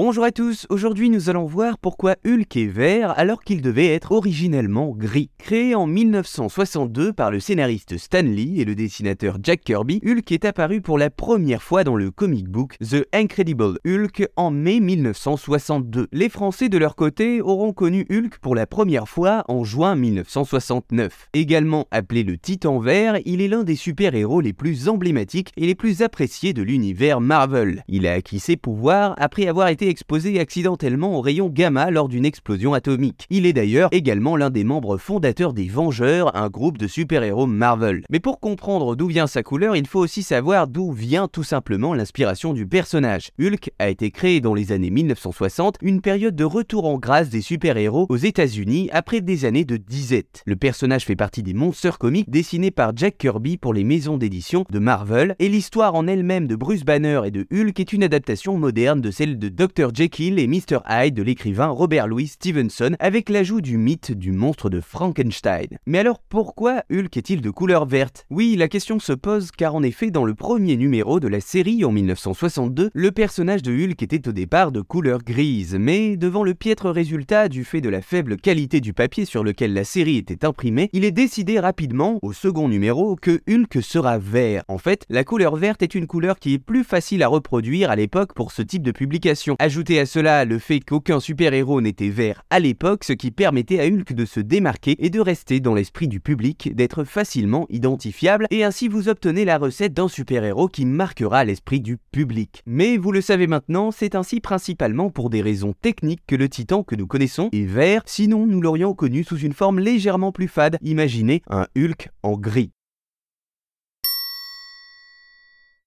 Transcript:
Bonjour à tous, aujourd'hui nous allons voir pourquoi Hulk est vert alors qu'il devait être originellement gris. Créé en 1962 par le scénariste Stan Lee et le dessinateur Jack Kirby, Hulk est apparu pour la première fois dans le comic book The Incredible Hulk en mai 1962. Les Français de leur côté auront connu Hulk pour la première fois en juin 1969. Également appelé le Titan vert, il est l'un des super-héros les plus emblématiques et les plus appréciés de l'univers Marvel. Il a acquis ses pouvoirs après avoir été exposé accidentellement aux rayons gamma lors d'une explosion atomique. Il est d'ailleurs également l'un des membres fondateurs des Vengeurs, un groupe de super-héros Marvel. Mais pour comprendre d'où vient sa couleur, il faut aussi savoir d'où vient tout simplement l'inspiration du personnage. Hulk a été créé dans les années 1960, une période de retour en grâce des super-héros aux États-Unis après des années de disette. Le personnage fait partie des monstres comiques dessinés par Jack Kirby pour les maisons d'édition de Marvel, et l'histoire en elle-même de Bruce Banner et de Hulk est une adaptation moderne de celle de Dr. Jekyll et Mr. Hyde de l'écrivain Robert Louis Stevenson avec l'ajout du mythe du monstre de Frankenstein. Mais alors pourquoi Hulk est-il de couleur verte? Oui, la question se pose car en effet dans le premier numéro de la série en 1962, le personnage de Hulk était au départ de couleur grise, mais devant le piètre résultat du fait de la faible qualité du papier sur lequel la série était imprimée, il est décidé rapidement, au second numéro, que Hulk sera vert. En fait, la couleur verte est une couleur qui est plus facile à reproduire à l'époque pour ce type de publication Ajoutez à cela le fait qu'aucun super-héros n'était vert à l'époque, ce qui permettait à Hulk de se démarquer et de rester dans l'esprit du public, d'être facilement identifiable, et ainsi vous obtenez la recette d'un super-héros qui marquera l'esprit du public. Mais vous le savez maintenant, c'est ainsi principalement pour des raisons techniques que le titan que nous connaissons est vert, sinon nous l'aurions connu sous une forme légèrement plus fade, imaginez un Hulk en gris.